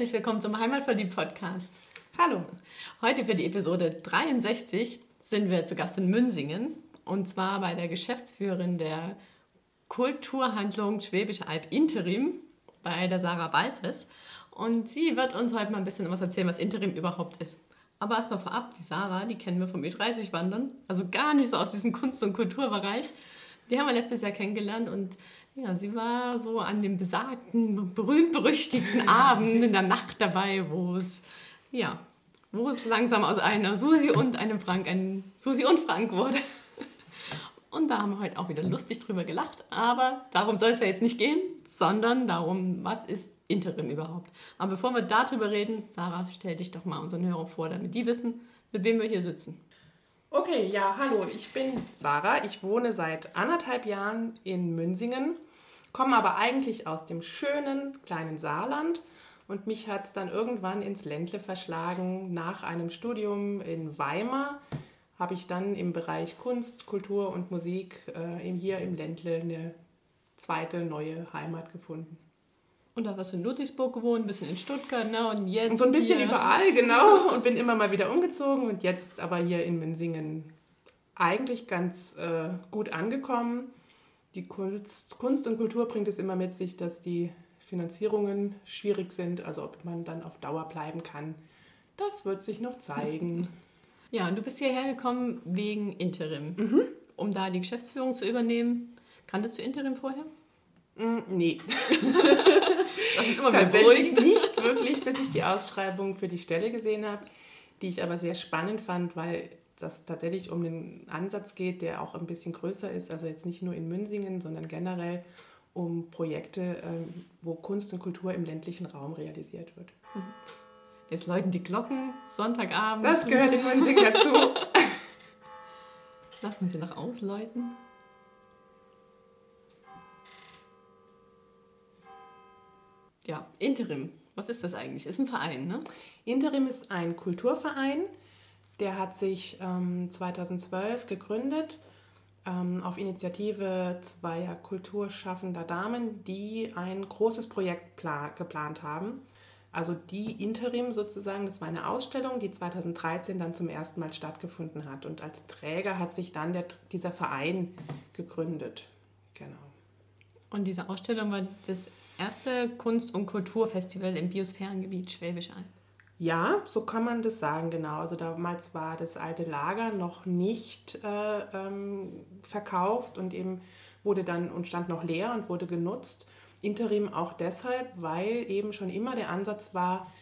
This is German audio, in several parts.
herzlich willkommen zum Heimatverliebt Podcast. Hallo. Heute für die Episode 63 sind wir zu Gast in Münsingen und zwar bei der Geschäftsführerin der Kulturhandlung Schwäbische Alb Interim bei der Sarah Baltes. Und sie wird uns heute mal ein bisschen was erzählen, was Interim überhaupt ist. Aber erstmal vorab, die Sarah, die kennen wir vom E30-Wandern, also gar nicht so aus diesem Kunst- und Kulturbereich. Die haben wir letztes Jahr kennengelernt und ja, sie war so an dem besagten, berühmt-berüchtigten Abend in der Nacht dabei, wo es, ja, wo es langsam aus einer Susi und einem Frank ein Susi und Frank wurde. Und da haben wir heute auch wieder lustig drüber gelacht, aber darum soll es ja jetzt nicht gehen, sondern darum, was ist Interim überhaupt. Aber bevor wir darüber reden, Sarah, stell dich doch mal unseren Hörern vor, damit die wissen, mit wem wir hier sitzen. Okay, ja, hallo, ich bin Sarah. Ich wohne seit anderthalb Jahren in Münsingen, komme aber eigentlich aus dem schönen kleinen Saarland und mich hat es dann irgendwann ins Ländle verschlagen. Nach einem Studium in Weimar habe ich dann im Bereich Kunst, Kultur und Musik äh, hier im Ländle eine zweite neue Heimat gefunden. Und da hast du in Ludwigsburg gewohnt, ein bisschen in Stuttgart, ne? Und jetzt. Und so ein bisschen hier. überall, genau. Und bin immer mal wieder umgezogen und jetzt aber hier in Münsingen eigentlich ganz äh, gut angekommen. Die Kunst, Kunst und Kultur bringt es immer mit sich, dass die Finanzierungen schwierig sind. Also ob man dann auf Dauer bleiben kann, das wird sich noch zeigen. Ja, und du bist hierher gekommen wegen Interim, Mhm. um da die Geschäftsführung zu übernehmen. Kanntest du Interim vorher? Mm, Nee, Das ist immer tatsächlich nicht wirklich, bis ich die Ausschreibung für die Stelle gesehen habe, die ich aber sehr spannend fand, weil das tatsächlich um den Ansatz geht, der auch ein bisschen größer ist, also jetzt nicht nur in Münsingen, sondern generell um Projekte, ähm, wo Kunst und Kultur im ländlichen Raum realisiert wird. Jetzt läuten die Glocken, Sonntagabend. Das gehört in Münsingen dazu. Lass uns sie noch ausläuten. Ja, Interim. Was ist das eigentlich? Ist ein Verein, ne? Interim ist ein Kulturverein, der hat sich ähm, 2012 gegründet ähm, auf Initiative zweier kulturschaffender Damen, die ein großes Projekt pla geplant haben. Also die Interim sozusagen, das war eine Ausstellung, die 2013 dann zum ersten Mal stattgefunden hat. Und als Träger hat sich dann der, dieser Verein gegründet. Genau. Und diese Ausstellung war das erste Kunst- und Kulturfestival im Biosphärengebiet Schwäbisch Alb. Ja, so kann man das sagen, genau. Also damals war das alte Lager noch nicht äh, ähm, verkauft und eben wurde dann und stand noch leer und wurde genutzt. Interim auch deshalb, weil eben schon immer der Ansatz war,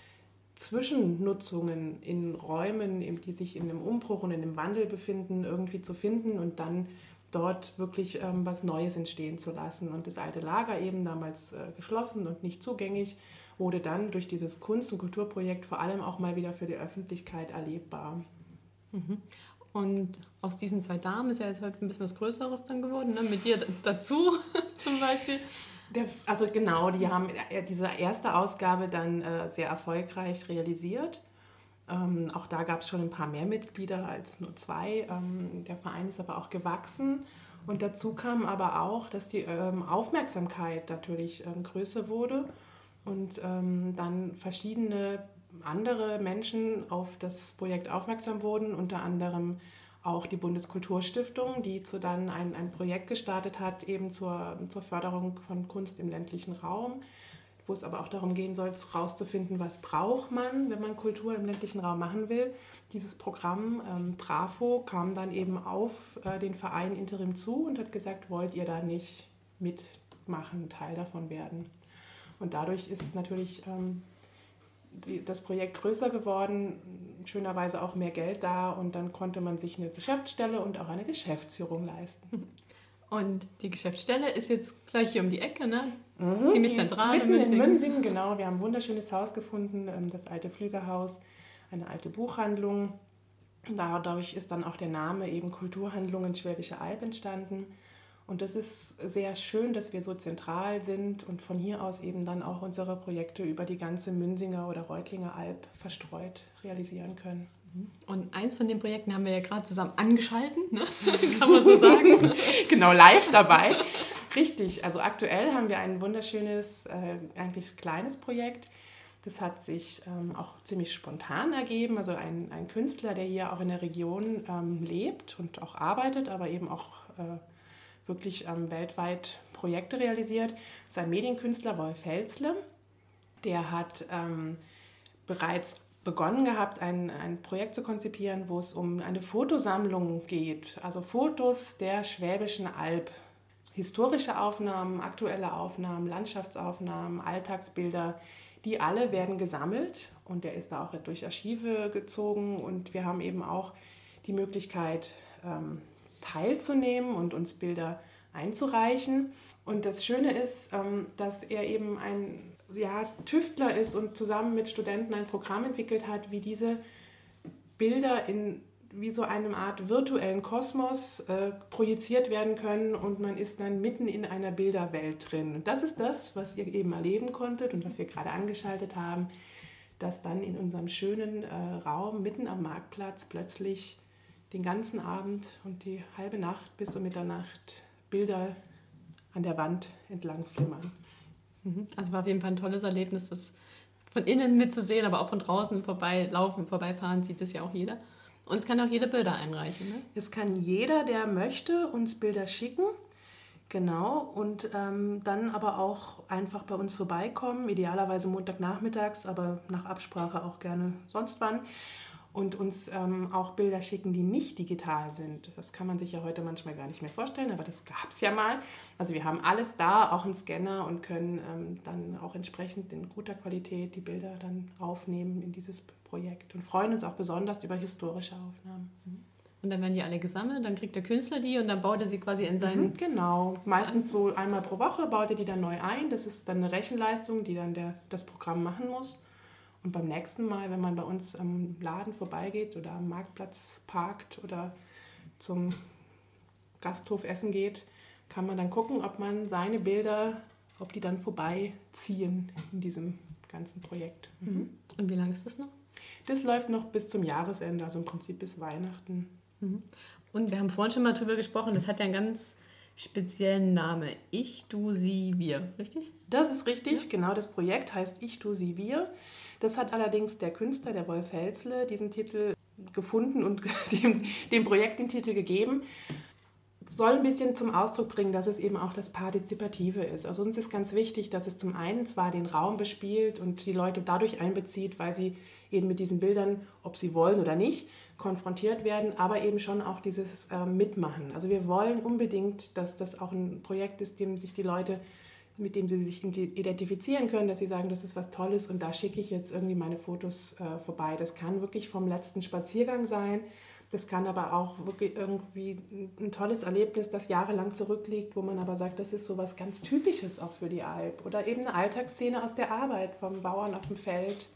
Zwischennutzungen in Räumen, die sich in einem Umbruch und in einem Wandel befinden, irgendwie zu finden und dann dort wirklich ähm, was Neues entstehen zu lassen. Und das alte Lager eben damals äh, geschlossen und nicht zugänglich, wurde dann durch dieses Kunst- und Kulturprojekt vor allem auch mal wieder für die Öffentlichkeit erlebbar. Und aus diesen zwei Damen ist ja jetzt heute ein bisschen was Größeres dann geworden, ne? mit dir dazu zum Beispiel. Der, also genau, die haben äh, diese erste Ausgabe dann äh, sehr erfolgreich realisiert. Ähm, auch da gab es schon ein paar mehr Mitglieder als nur zwei. Ähm, der Verein ist aber auch gewachsen. Und dazu kam aber auch, dass die ähm, Aufmerksamkeit natürlich ähm, größer wurde und ähm, dann verschiedene andere Menschen auf das Projekt aufmerksam wurden, unter anderem auch die Bundeskulturstiftung, die zu dann ein, ein Projekt gestartet hat, eben zur, zur Förderung von Kunst im ländlichen Raum, wo es aber auch darum gehen soll, herauszufinden, was braucht man, wenn man Kultur im ländlichen Raum machen will. Dieses Programm ähm, Trafo kam dann eben auf äh, den Verein Interim zu und hat gesagt, wollt ihr da nicht mitmachen, Teil davon werden. Und dadurch ist natürlich ähm, die, das Projekt größer geworden, schönerweise auch mehr Geld da und dann konnte man sich eine Geschäftsstelle und auch eine Geschäftsführung leisten. Und die Geschäftsstelle ist jetzt gleich hier um die Ecke, ne? Mhm, Ziemlich zentral in Mitten in Münsingen. Münsingen, genau. Wir haben ein wunderschönes Haus gefunden, ähm, das alte Flügerhaus, eine alte Buchhandlung. Dadurch ist dann auch der Name eben Kulturhandlungen Schwäbische Alb entstanden. Und das ist sehr schön, dass wir so zentral sind und von hier aus eben dann auch unsere Projekte über die ganze Münsinger oder Reutlinger Alb verstreut realisieren können. Und eins von den Projekten haben wir ja gerade zusammen angeschalten, ne? kann man so sagen. genau, live dabei. Richtig, also aktuell haben wir ein wunderschönes, äh, eigentlich kleines Projekt. Das hat sich ähm, auch ziemlich spontan ergeben. Also ein, ein Künstler, der hier auch in der Region ähm, lebt und auch arbeitet, aber eben auch äh, wirklich ähm, weltweit Projekte realisiert, ist ein Medienkünstler, Wolf Helzle. Der hat ähm, bereits begonnen gehabt, ein, ein Projekt zu konzipieren, wo es um eine Fotosammlung geht. Also Fotos der Schwäbischen Alb. Historische Aufnahmen, aktuelle Aufnahmen, Landschaftsaufnahmen, Alltagsbilder, die alle werden gesammelt und der ist da auch durch Archive gezogen und wir haben eben auch die Möglichkeit ähm, teilzunehmen und uns Bilder einzureichen. Und das Schöne ist, ähm, dass er eben ein ja, Tüftler ist und zusammen mit Studenten ein Programm entwickelt hat, wie diese Bilder in wie so eine Art virtuellen Kosmos äh, projiziert werden können und man ist dann mitten in einer Bilderwelt drin. Und das ist das, was ihr eben erleben konntet und was wir gerade angeschaltet haben, dass dann in unserem schönen äh, Raum mitten am Marktplatz plötzlich den ganzen Abend und die halbe Nacht bis um Mitternacht Bilder an der Wand entlang flimmern. Mhm. Also war auf jeden Fall ein tolles Erlebnis, das von innen mitzusehen, aber auch von draußen vorbeilaufen, vorbeifahren, sieht es ja auch jeder. Und es kann auch jeder Bilder einreichen. Ne? Es kann jeder, der möchte, uns Bilder schicken. Genau, und ähm, dann aber auch einfach bei uns vorbeikommen, idealerweise Montagnachmittags, aber nach Absprache auch gerne sonst wann und uns ähm, auch Bilder schicken, die nicht digital sind. Das kann man sich ja heute manchmal gar nicht mehr vorstellen, aber das gab es ja mal. Also wir haben alles da, auch einen Scanner und können ähm, dann auch entsprechend in guter Qualität die Bilder dann aufnehmen in dieses Projekt und freuen uns auch besonders über historische Aufnahmen. Mhm. Und dann werden die alle gesammelt, dann kriegt der Künstler die und dann baut er sie quasi in seinen... Mhm, genau, meistens so einmal pro Woche baut er die dann neu ein. Das ist dann eine Rechenleistung, die dann der, das Programm machen muss. Und beim nächsten Mal, wenn man bei uns am Laden vorbeigeht oder am Marktplatz parkt oder zum Gasthof essen geht, kann man dann gucken, ob man seine Bilder, ob die dann vorbeiziehen in diesem ganzen Projekt. Mhm. Und wie lange ist das noch? Das läuft noch bis zum Jahresende, also im Prinzip bis Weihnachten. Mhm. Und wir haben vorhin schon mal drüber gesprochen, das hat ja einen ganz speziellen Namen. Ich, du, sie, wir, richtig? Das ist richtig, ja. genau. Das Projekt heißt Ich, du, sie, wir. Das hat allerdings der Künstler, der Wolf Helsle, diesen Titel gefunden und dem, dem Projekt den Titel gegeben soll ein bisschen zum Ausdruck bringen, dass es eben auch das Partizipative ist. Also uns ist ganz wichtig, dass es zum einen zwar den Raum bespielt und die Leute dadurch einbezieht, weil sie eben mit diesen Bildern, ob sie wollen oder nicht, konfrontiert werden, aber eben schon auch dieses äh, Mitmachen. Also wir wollen unbedingt, dass das auch ein Projekt ist, dem sich die Leute mit dem sie sich identifizieren können, dass sie sagen, das ist was Tolles und da schicke ich jetzt irgendwie meine Fotos äh, vorbei. Das kann wirklich vom letzten Spaziergang sein. Das kann aber auch wirklich irgendwie ein tolles Erlebnis, das jahrelang zurückliegt, wo man aber sagt, das ist so was ganz Typisches auch für die Alp. Oder eben eine Alltagsszene aus der Arbeit vom Bauern auf dem Feld.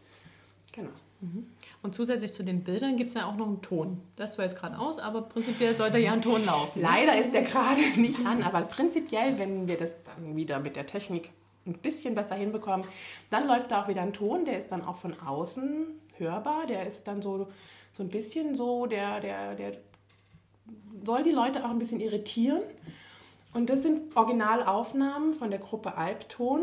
Genau. Mhm. Und zusätzlich zu den Bildern gibt es ja auch noch einen Ton. Das war jetzt gerade aus, aber prinzipiell sollte ja ein Ton laufen. Leider ist der gerade nicht an, aber prinzipiell, wenn wir das dann wieder mit der Technik ein bisschen besser hinbekommen, dann läuft da auch wieder ein Ton, der ist dann auch von außen hörbar, der ist dann so, so ein bisschen so, der, der, der soll die Leute auch ein bisschen irritieren. Und das sind Originalaufnahmen von der Gruppe Albton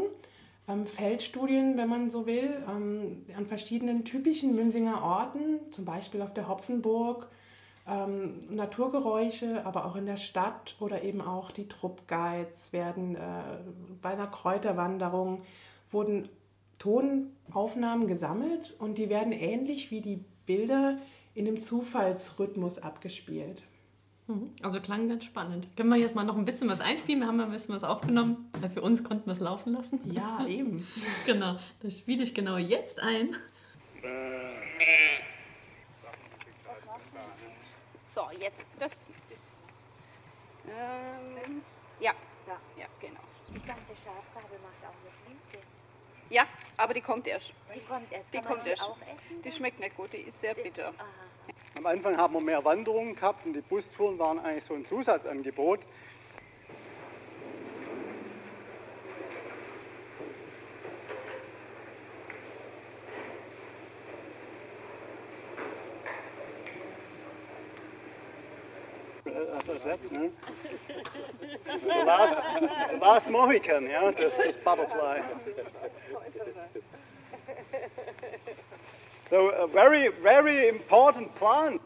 Feldstudien, wenn man so will, ähm, an verschiedenen typischen Münzinger Orten, zum Beispiel auf der Hopfenburg, ähm, Naturgeräusche, aber auch in der Stadt oder eben auch die Truppguides werden äh, bei einer Kräuterwanderung wurden Tonaufnahmen gesammelt und die werden ähnlich wie die Bilder in einem Zufallsrhythmus abgespielt. Mhm. Also klang ganz spannend. Können wir jetzt mal noch ein bisschen was einspielen? Wir haben ein bisschen was aufgenommen. Für uns konnten wir es laufen lassen. Ja, eben. genau. Das spiele ich genau jetzt ein. So, jetzt das. Ähm, ja. ja, genau. Die ganze Schafgabe macht auch eine Fliege. Ja, aber die kommt erst. Die kommt erst. Die kommt erst. auch essen? Die schmeckt nicht gut, die ist sehr bitter. Aha. Am Anfang haben wir mehr Wanderungen gehabt und die Bustouren waren eigentlich so ein Zusatzangebot. Also, Sepp, ne? Last, last Mohican, ja, das ist Butterfly. So a very, very important plan.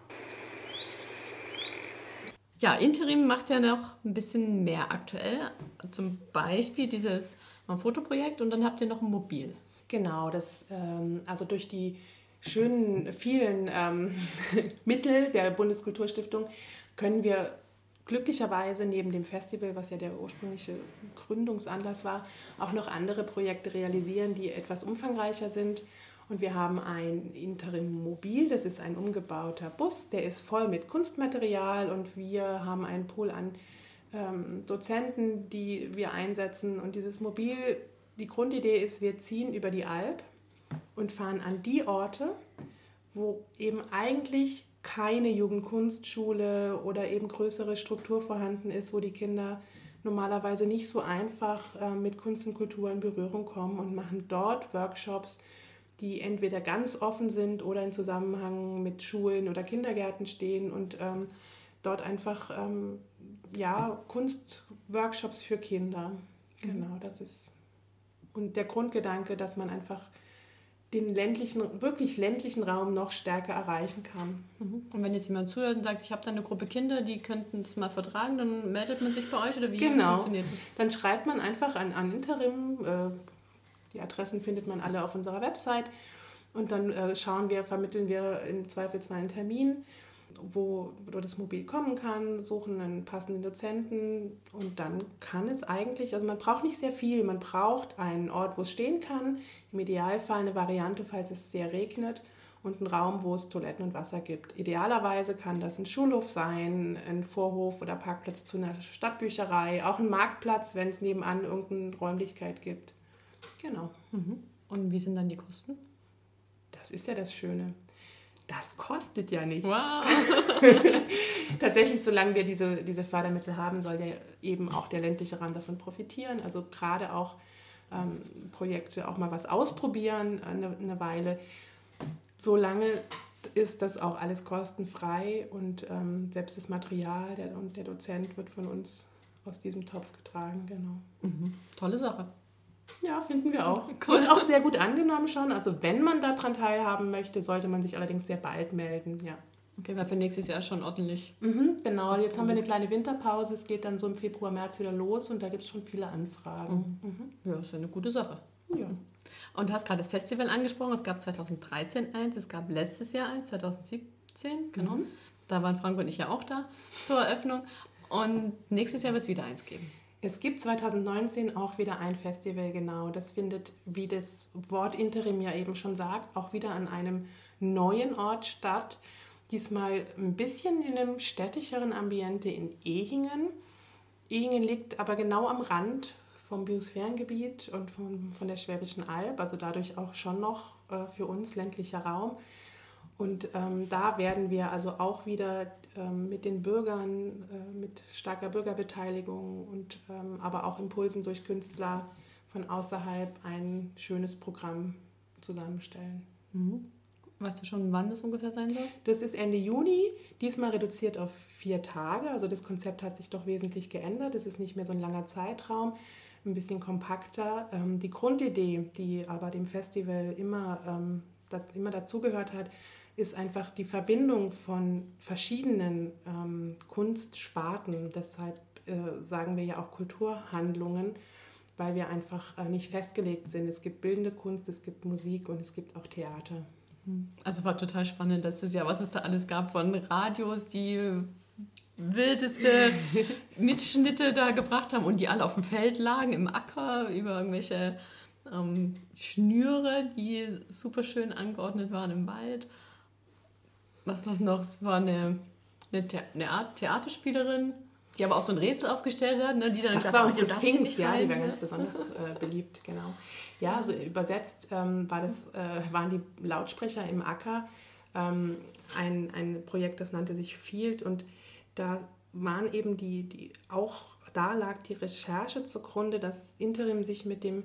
Ja, Interim macht ja noch ein bisschen mehr aktuell. Zum Beispiel dieses Fotoprojekt und dann habt ihr noch ein Mobil. Genau, das, ähm, also durch die schönen, vielen ähm, Mittel der Bundeskulturstiftung können wir glücklicherweise neben dem Festival, was ja der ursprüngliche Gründungsanlass war, auch noch andere Projekte realisieren, die etwas umfangreicher sind. Und wir haben ein Interim Mobil, das ist ein umgebauter Bus, der ist voll mit Kunstmaterial und wir haben einen Pool an ähm, Dozenten, die wir einsetzen. Und dieses Mobil, die Grundidee ist, wir ziehen über die Alp und fahren an die Orte, wo eben eigentlich keine Jugendkunstschule oder eben größere Struktur vorhanden ist, wo die Kinder normalerweise nicht so einfach äh, mit Kunst und Kultur in Berührung kommen und machen dort Workshops, die entweder ganz offen sind oder in Zusammenhang mit Schulen oder Kindergärten stehen und ähm, dort einfach ähm, ja, Kunstworkshops für Kinder. Genau, das ist und der Grundgedanke, dass man einfach den ländlichen, wirklich ländlichen Raum noch stärker erreichen kann. Mhm. Und wenn jetzt jemand zuhört und sagt, ich habe da eine Gruppe Kinder, die könnten das mal vertragen, dann meldet man sich bei euch oder wie Genau. funktioniert das? Dann schreibt man einfach an, an Interim. Äh, die Adressen findet man alle auf unserer Website. Und dann äh, schauen wir, vermitteln wir im Zweifelsfall einen Termin, wo, wo das Mobil kommen kann, suchen einen passenden Dozenten und dann kann es eigentlich, also man braucht nicht sehr viel, man braucht einen Ort, wo es stehen kann, im Idealfall eine Variante, falls es sehr regnet und einen Raum, wo es Toiletten und Wasser gibt. Idealerweise kann das ein Schulhof sein, ein Vorhof oder Parkplatz zu einer Stadtbücherei, auch ein Marktplatz, wenn es nebenan irgendeine Räumlichkeit gibt. Genau, Mhm. Und wie sind dann die Kosten? das ist ja das Schöne. Das kostet ja nichts. Wow! Tatsächlich, solange wir diese, diese Fördermittel haben, soll ja eben auch der ländliche Raum davon profitieren. Also gerade auch ähm, Projekte auch mal was ausprobieren, eine, eine Weile. Solange ist das auch alles kostenfrei und ähm, selbst das Material der, und der Dozent wird von uns aus diesem Topf getragen, genau. Mhm. Tolle Sache. Ja, finden wir auch. Cool. Und auch sehr gut angenommen schon. Also wenn man daran teilhaben möchte, sollte man sich allerdings sehr bald melden. Ja. Okay, weil für nächstes Jahr schon ordentlich. Mhm, genau, jetzt haben wir eine kleine Winterpause. Es geht dann so im Februar, März wieder los und da gibt es schon viele Anfragen. Mhm. Ja, ist ja eine gute Sache. Ja. Und du hast gerade das Festival angesprochen. Es gab 2013 eins, es gab letztes Jahr eins, 2017, genau. Mhm. Da waren Frank und ich ja auch da zur Eröffnung. Und nächstes Jahr wird es wieder eins geben. Es gibt 2019 auch wieder ein Festival, genau. Das findet, wie das Wort Interim ja eben schon sagt, auch wieder an einem neuen Ort statt. Diesmal ein bisschen in einem städtischeren Ambiente in Ehingen. Ehingen liegt aber genau am Rand vom Biosphärengebiet und von, von der Schwäbischen Alb, also dadurch auch schon noch äh, für uns ländlicher Raum. Und ähm, da werden wir also auch wieder mit den Bürgern, äh, mit starker Bürgerbeteiligung und ähm, aber auch Impulsen durch Künstler von außerhalb ein schönes Programm zusammenstellen. Weißt du schon, wann das ungefähr sein soll? Das ist Ende Juni, diesmal reduziert auf vier Tage. Also das Konzept hat sich doch wesentlich geändert. Es ist nicht mehr so ein langer Zeitraum, ein bisschen kompakter. Ähm, die Grundidee, die aber dem Festival immer, ähm, immer dazugehört hat, ist einfach die Verbindung von verschiedenen ähm, Kunstsparten. Deshalb äh, sagen wir ja auch Kulturhandlungen, weil wir einfach äh, nicht festgelegt sind. Es gibt bildende Kunst, es gibt Musik und es gibt auch Theater. Also war total spannend letztes Jahr, was es da alles gab von Radios, die wildeste Mitschnitte da gebracht haben und die alle auf dem Feld lagen, im Acker, über irgendwelche ähm, Schnüre, die super schön angeordnet waren im Wald. Was war es noch? Es war eine, eine, The eine Art Theaterspielerin, die aber auch so ein Rätsel aufgestellt hat, ne, die dann Das gesagt war hat, unsere "Du darfst hier Sphinx, ja, die rein", war ganz besonders äh, beliebt, genau. Ja, so übersetzt ähm, war das, äh, waren die Lautsprecher im Acker ähm, ein, ein Projekt, das nannte sich Field und da waren eben die, die, auch da lag die Recherche zugrunde, dass Interim sich mit dem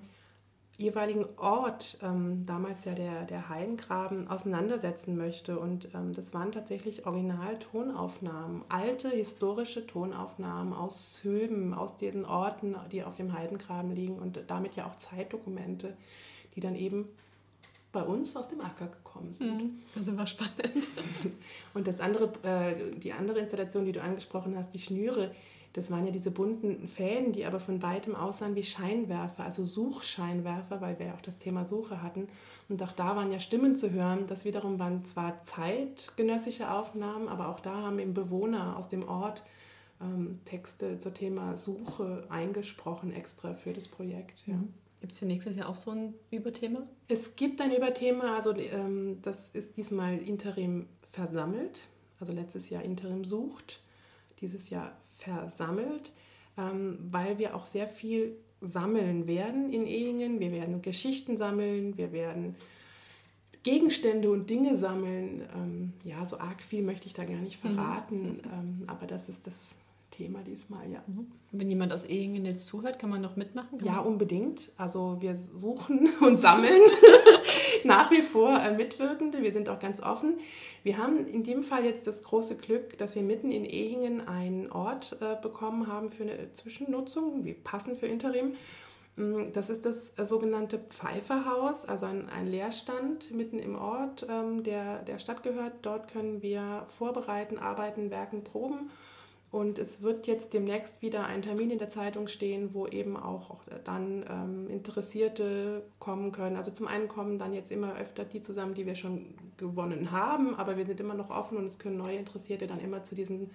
jeweiligen Ort, ähm, damals ja der, der Heidengraben, auseinandersetzen möchte. Und ähm, das waren tatsächlich Original-Tonaufnahmen, alte historische Tonaufnahmen aus Hülben, aus diesen Orten, die auf dem Heidengraben liegen und damit ja auch Zeitdokumente, die dann eben bei uns aus dem Acker gekommen sind. Das ist immer spannend. Und das andere, äh, die andere Installation, die du angesprochen hast, die Schnüre, das waren ja diese bunten Fäden, die aber von weitem aussahen wie Scheinwerfer, also Suchscheinwerfer, weil wir ja auch das Thema Suche hatten. Und auch da waren ja Stimmen zu hören. Das wiederum waren zwar zeitgenössische Aufnahmen, aber auch da haben eben Bewohner aus dem Ort ähm, Texte zum Thema Suche eingesprochen, extra für das Projekt. Ja. Gibt es für nächstes Jahr auch so ein Überthema? Es gibt ein Überthema, also ähm, das ist diesmal Interim versammelt, also letztes Jahr Interim sucht, dieses Jahr versammelt, ähm, weil wir auch sehr viel sammeln werden in Ehingen. Wir werden Geschichten sammeln, wir werden Gegenstände und Dinge sammeln. Ähm, ja, so arg viel möchte ich da gar nicht verraten, ähm, aber das ist das Thema diesmal, ja. Wenn jemand aus Ehingen jetzt zuhört, kann man noch mitmachen? Kann Ja, unbedingt. Also wir suchen und sammeln nach wie vor äh, Mitwirkende. Wir sind auch ganz offen. Wir haben in dem Fall jetzt das große Glück, dass wir mitten in Ehingen einen Ort äh, bekommen haben für eine Zwischennutzung, wie passend für Interim. Mm, Das ist das äh, sogenannte Pfeifferhaus, also ein, ein Leerstand mitten im Ort, ähm, der der Stadt gehört. Dort können wir vorbereiten, arbeiten, werken, proben. Und es wird jetzt demnächst wieder ein Termin in der Zeitung stehen, wo eben auch dann ähm, Interessierte kommen können. Also zum einen kommen dann jetzt immer öfter die zusammen, die wir schon gewonnen haben, aber wir sind immer noch offen und es können neue Interessierte dann immer zu diesen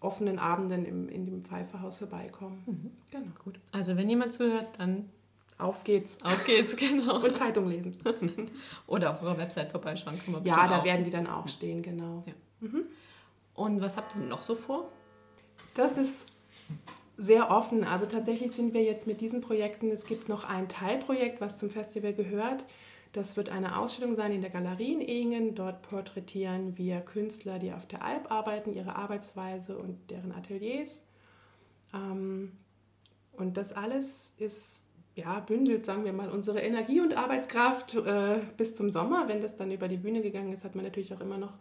offenen Abenden im, in dem Pfeifferhaus vorbeikommen. Genau. Gut. Also wenn jemand zuhört, dann Auf geht's. auf geht's, genau. Und Zeitung lesen. Oder auf eurer Website vorbeischauen. Kann man Ja, da auch. werden die dann auch stehen, genau. Und was habt ihr noch so vor? Das ist sehr offen. Also tatsächlich sind wir jetzt mit diesen Projekten, es gibt noch ein Teilprojekt, was zum Festival gehört. Das wird eine Ausstellung sein in der Galerie in Ehingen. Dort porträtieren wir Künstler, die auf der Alp arbeiten, ihre Arbeitsweise und deren Ateliers. Ähm, und das alles ist, ja, bündelt, sagen wir mal, unsere Energie und Arbeitskraft äh, bis zum Sommer. Wenn das dann über die Bühne gegangen ist, hat man natürlich auch immer noch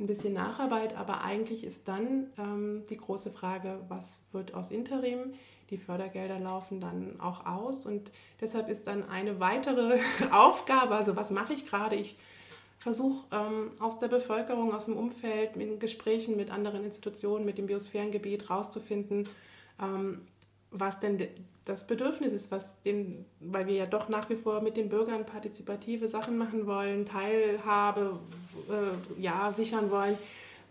ein bisschen Nacharbeit, aber eigentlich ist dann ähm, die große Frage, was wird aus Interim? Die Fördergelder laufen dann auch aus und deshalb ist dann eine weitere Aufgabe, also was mache ich gerade? Ich versuche ähm, aus der Bevölkerung, aus dem Umfeld, in Gesprächen mit anderen Institutionen, mit dem Biosphärengebiet rauszufinden, ähm, was denn de- das Bedürfnis ist, was den, weil wir ja doch nach wie vor mit den Bürgern partizipative Sachen machen wollen, Teilhabe äh, ja, sichern wollen,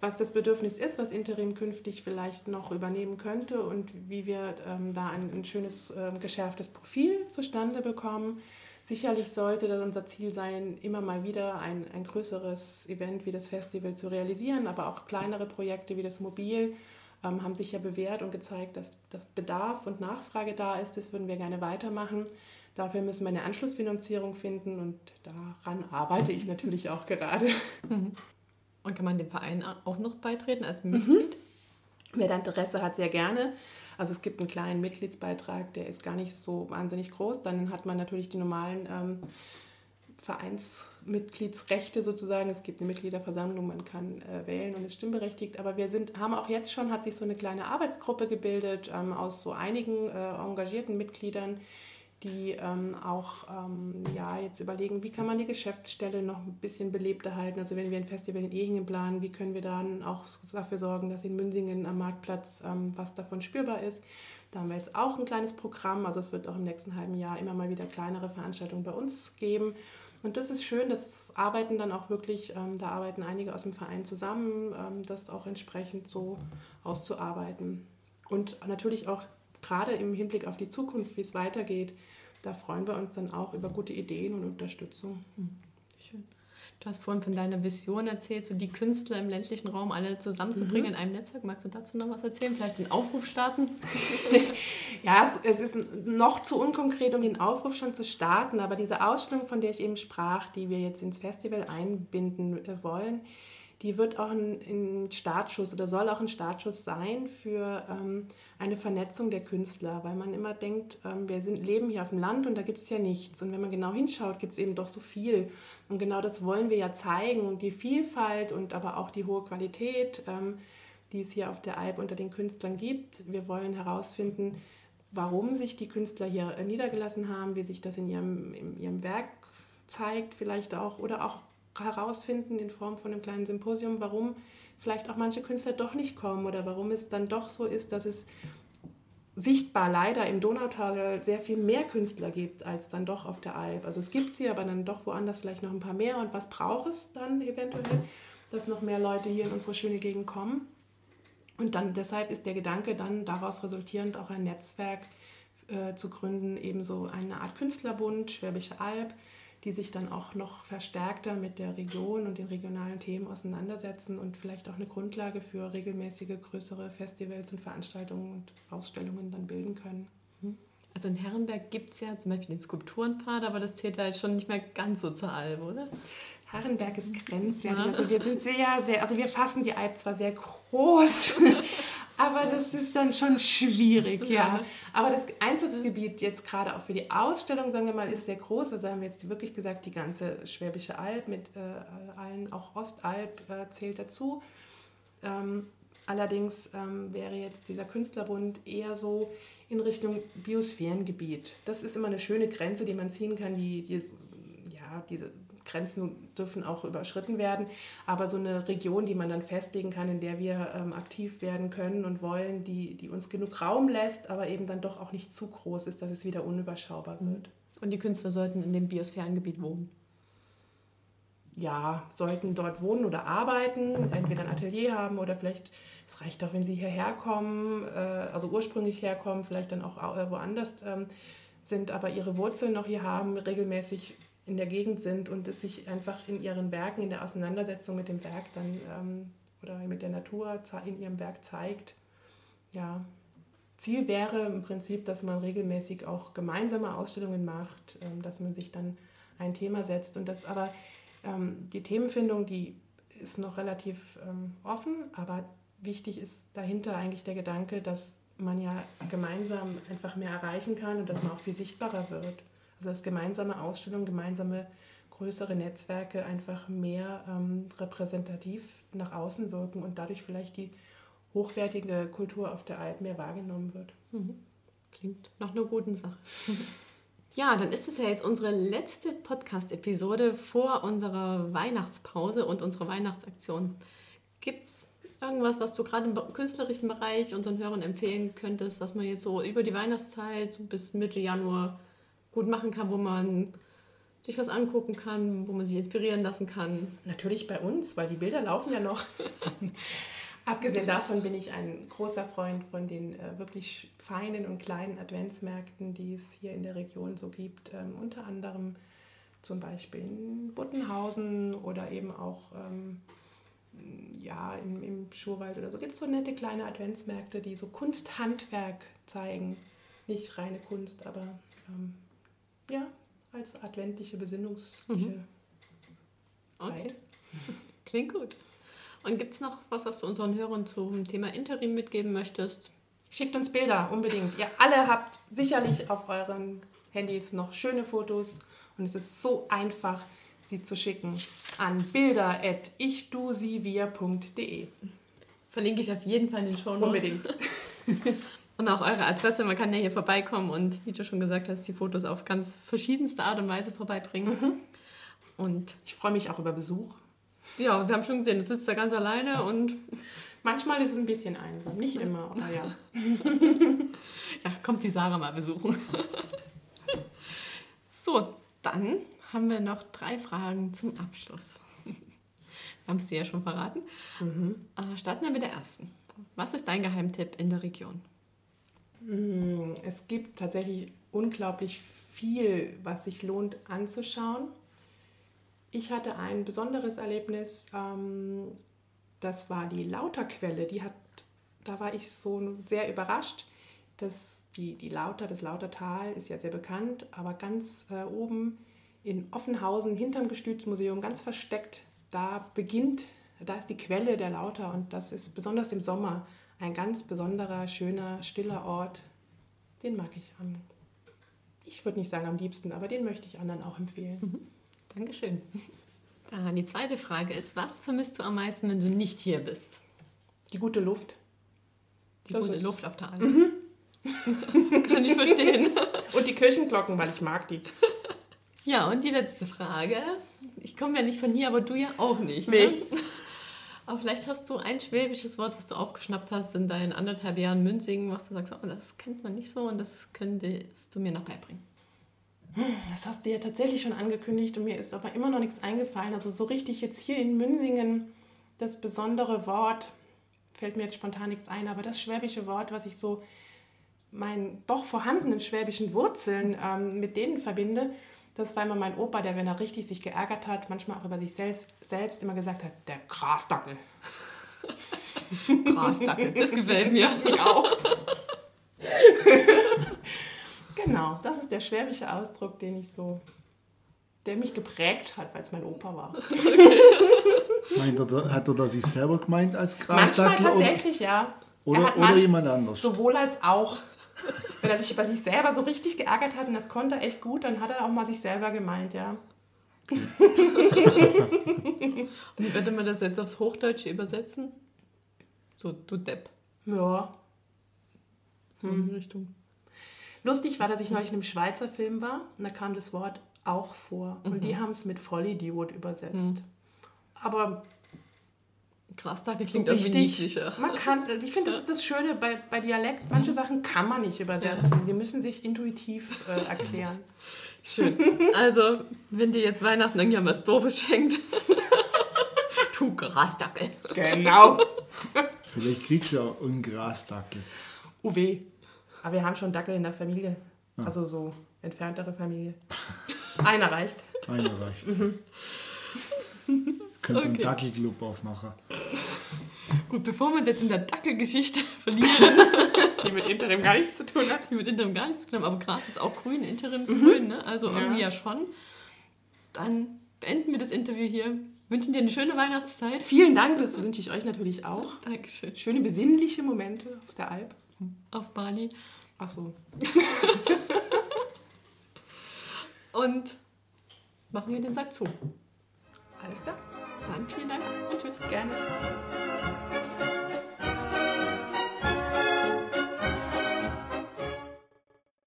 was das Bedürfnis ist, was Interim künftig vielleicht noch übernehmen könnte und wie wir ähm, da ein, ein schönes ähm, geschärftes Profil zustande bekommen. Sicherlich sollte das unser Ziel sein, immer mal wieder ein, ein größeres Event wie das Festival zu realisieren, aber auch kleinere Projekte wie das Mobil ähm, haben sich ja bewährt und gezeigt, dass, dass Bedarf und Nachfrage da ist. Das würden wir gerne weitermachen. Dafür müssen wir eine Anschlussfinanzierung finden und daran arbeite ich natürlich auch gerade. Und kann man dem Verein auch noch beitreten Mhm. als Mitglied? Wer da Interesse hat, sehr gerne. Also es gibt einen kleinen Mitgliedsbeitrag, der ist gar nicht so wahnsinnig groß. Dann hat man natürlich die normalen ähm, Vereinsmitgliedsrechte sozusagen. Es gibt eine Mitgliederversammlung, man kann äh, wählen und ist stimmberechtigt. Aber wir sind, haben auch jetzt schon, hat sich so eine kleine Arbeitsgruppe gebildet ähm, aus so einigen äh, engagierten Mitgliedern, die ähm, auch ähm, ja, jetzt überlegen, wie kann man die Geschäftsstelle noch ein bisschen belebter halten. Also wenn wir ein Festival in Ehingen planen, wie können wir dann auch dafür sorgen, dass in Münsingen am Marktplatz ähm, was davon spürbar ist. Da haben wir jetzt auch ein kleines Programm. Also es wird auch im nächsten halben Jahr immer mal wieder kleinere Veranstaltungen bei uns geben. Und das ist schön, das arbeiten dann auch wirklich, ähm, da arbeiten einige aus dem Verein zusammen, ähm, das auch entsprechend so auszuarbeiten. Und natürlich auch gerade im Hinblick auf die Zukunft, wie es weitergeht, da freuen wir uns dann auch über gute Ideen und Unterstützung. Schön. Du hast vorhin von deiner Vision erzählt, so die Künstler im ländlichen Raum alle zusammenzubringen in einem Netzwerk. Magst du dazu noch was erzählen? Vielleicht einen Aufruf starten? Ja, es, es ist noch zu unkonkret, um den Aufruf schon zu starten, aber diese Ausstellung, von der ich eben sprach, die wir jetzt ins Festival einbinden äh, wollen, die wird auch ein, ein Startschuss oder soll auch ein Startschuss sein für ähm, eine Vernetzung der Künstler, weil man immer denkt, ähm, wir sind, leben hier auf dem Land und da gibt es ja nichts. Und wenn man genau hinschaut, gibt es eben doch so viel. Und genau das wollen wir ja zeigen, die Vielfalt und aber auch die hohe Qualität, ähm, die es hier auf der Alp unter den Künstlern gibt. Wir wollen herausfinden, warum sich die Künstler hier niedergelassen haben, wie sich das in ihrem, in ihrem Werk zeigt, vielleicht auch, oder auch herausfinden in Form von einem kleinen Symposium, warum vielleicht auch manche Künstler doch nicht kommen oder warum es dann doch so ist, dass es sichtbar leider im Donautal sehr viel mehr Künstler gibt als dann doch auf der Alp. Also es gibt sie, aber dann doch woanders vielleicht noch ein paar mehr. Und was braucht es dann eventuell, dass noch mehr Leute hier in unsere schöne Gegend kommen? Und dann deshalb ist der Gedanke dann daraus resultierend auch ein Netzwerk äh, zu gründen, ebenso eine Art Künstlerbund, Schwäbische Alb, die sich dann auch noch verstärkter mit der Region und den regionalen Themen auseinandersetzen und vielleicht auch eine Grundlage für regelmäßige größere Festivals und Veranstaltungen und Ausstellungen dann bilden können. Also in Herrenberg gibt es ja zum Beispiel den Skulpturenpfad, aber das zählt halt schon nicht mehr ganz so zur Alb, oder? Herrenberg ist grenzwertig. Also wir sind sehr, sehr, also wir fassen die Alp zwar sehr groß, aber das ist dann schon schwierig, ja. Aber das Einzugsgebiet jetzt gerade auch für die Ausstellung, sagen wir mal, ist sehr groß. Also haben wir jetzt wirklich gesagt, die ganze Schwäbische Alb mit äh, allen, auch Ostalb äh, zählt dazu. Ähm, allerdings ähm, wäre jetzt dieser Künstlerbund eher so in Richtung Biosphärengebiet. Das ist immer eine schöne Grenze, die man ziehen kann, die, die ja, diese Grenzen dürfen auch überschritten werden, aber so eine Region, die man dann festlegen kann, in der wir ähm, aktiv werden können und wollen, die, die uns genug Raum lässt, aber eben dann doch auch nicht zu groß ist, dass es wieder unüberschaubar wird. Und die Künstler sollten in dem Biosphärengebiet wohnen. Ja, sollten dort wohnen oder arbeiten, entweder ein Atelier haben oder vielleicht, es reicht auch, wenn sie hierher kommen, äh, also ursprünglich herkommen, vielleicht dann auch äh, woanders ähm, sind, aber ihre Wurzeln noch hier haben, regelmäßig in der Gegend sind und es sich einfach in ihren Werken, in der Auseinandersetzung mit dem Werk dann ähm, oder mit der Natur in ihrem Werk zeigt. Ja. Ziel wäre im Prinzip, dass man regelmäßig auch gemeinsame Ausstellungen macht, ähm, dass man sich dann ein Thema setzt und das aber ähm, die Themenfindung, die ist noch relativ ähm, offen, aber wichtig ist dahinter eigentlich der Gedanke, dass man ja gemeinsam einfach mehr erreichen kann und dass man auch viel sichtbarer wird. Also dass gemeinsame Ausstellungen, gemeinsame größere Netzwerke einfach mehr ähm, repräsentativ nach außen wirken und dadurch vielleicht die hochwertige Kultur auf der Alp mehr wahrgenommen wird. Mhm. Klingt nach einer guten Sache. ja, dann ist es ja jetzt unsere letzte Podcast-Episode vor unserer Weihnachtspause und unserer Weihnachtsaktion. Gibt es irgendwas, was du gerade im künstlerischen Bereich unseren Hörern empfehlen könntest, was man jetzt so über die Weihnachtszeit bis Mitte Januar gut machen kann, wo man sich was angucken kann, wo man sich inspirieren lassen kann. Natürlich bei uns, weil die Bilder laufen ja noch. Abgesehen davon bin ich ein großer Freund von den äh, wirklich feinen und kleinen Adventsmärkten, die es hier in der Region so gibt. Ähm, unter anderem zum Beispiel in Buttenhausen oder eben auch ähm, ja, im, im Schurwald oder so. Gibt es so nette kleine Adventsmärkte, die so Kunsthandwerk zeigen. Nicht reine Kunst, aber ähm, ja, als adventliche, besinnungsliche mhm. Zeit. Okay. Klingt gut. Und gibt es noch was, was du unseren Hörern zum Thema Interim mitgeben möchtest? Schickt uns Bilder unbedingt. Ihr alle habt sicherlich auf euren Handys noch schöne Fotos und es ist so einfach, sie zu schicken an bilder.ichdusivir.de. Verlinke ich auf jeden Fall in den Show Notes. Unbedingt. Und auch eure Adresse, man kann ja hier vorbeikommen und wie du schon gesagt hast, die Fotos auf ganz verschiedenste Art und Weise vorbeibringen. Mhm. Und ich freue mich auch über Besuch. Ja, wir haben schon gesehen, du sitzt da ganz alleine und. Manchmal ist es ein bisschen einsam, nicht immer, aber ja. ja, kommt die Sarah mal besuchen. so, dann haben wir noch drei Fragen zum Abschluss. Wir haben es dir ja schon verraten. Mhm. Äh, starten wir mit der ersten. Was ist dein Geheimtipp in der Region? Mm, es gibt tatsächlich unglaublich viel, was sich lohnt anzuschauen. Ich hatte ein besonderes Erlebnis, ähm, das war die Lauterquelle. Die hat, da war ich so sehr überrascht, dass die, die Lauter, das Lautertal ist ja sehr bekannt, aber ganz äh, oben in Offenhausen, hinterm Gestütsmuseum, ganz versteckt, da beginnt, da ist die Quelle der Lauter und das ist besonders im Sommer ein ganz besonderer, schöner, stiller Ort. Den mag ich am, ich würde nicht sagen am liebsten, aber den möchte ich anderen auch empfehlen. Mhm. Dankeschön. Dann die zweite Frage ist, was vermisst du am meisten, wenn du nicht hier bist? Die gute Luft. Die das gute Luft auf der Alm. Mhm. Kann ich verstehen. Und die Kirchenglocken, weil ich mag die. Ja, und die letzte Frage. Ich komme ja nicht von hier, aber du ja auch nicht. Nee. Ne? Aber vielleicht hast du ein schwäbisches Wort, was du aufgeschnappt hast in deinen anderthalb Jahren Münzingen, was du sagst, oh, das kennt man nicht so und das könntest du mir noch beibringen. Das hast du ja tatsächlich schon angekündigt und mir ist aber immer noch nichts eingefallen. Also so richtig jetzt hier in Münsingen das besondere Wort, fällt mir jetzt spontan nichts ein, aber das schwäbische Wort, was ich so meinen doch vorhandenen schwäbischen Wurzeln ähm, mit denen verbinde, das war immer mein Opa, der, wenn er richtig sich geärgert hat, manchmal auch über sich selbst, selbst immer gesagt hat, der Grasdackel. Grasdackel, das gefällt mir. Ich auch. genau, das ist der schwäbische Ausdruck, den ich so, der mich geprägt hat, weil es mein Opa war. Meint er, hat er das sich selber gemeint als Manchmal Grasdackel oder, tatsächlich, ja. oder, er hat oder manch- jemand anders? Sowohl als auch. Wenn er sich über sich selber so richtig geärgert hat und das konnte er echt gut, dann hat er auch mal sich selber gemeint, ja. Wie würde man das jetzt aufs Hochdeutsche übersetzen? So, du Depp. Ja. So in die Richtung. Lustig war, dass ich neulich in einem Schweizer Film war und da kam das Wort auch vor. Und die haben es mit Vollidiot übersetzt. Aber Grasdackel so klingt irgendwie richtig, niedlicher. man kann, also ich finde, das ist das Schöne bei, bei Dialekt. Manche Sachen kann man nicht übersetzen. Die müssen sich intuitiv äh, erklären. Schön. Also, wenn dir jetzt Weihnachten irgendjemand was Doofes schenkt, du Grasdackel. Genau. Vielleicht kriegst du ja auch einen Grasdackel. Uwe. Aber wir haben schon Dackel in der Familie. Also so entferntere Familie. Einer reicht. Einer reicht. Könnte einen Dackelclub aufmachen. Gut, bevor wir uns jetzt in der Dackelgeschichte verlieren, Die mit Interim gar nichts zu tun hat. die mit Interim gar nichts zu tun haben, aber Gras ist auch grün, Interimsgrün, ne? also Ja. irgendwie ja schon, dann beenden wir das Interview hier. Wünschen dir eine schöne Weihnachtszeit. Vielen Dank, das wünsche ich euch natürlich auch. Dankeschön. Schöne besinnliche Momente auf der Alp. Auf Bali. Achso. Und machen wir den Sack zu. Alles klar. Dann vielen Dank und tschüss. Gerne.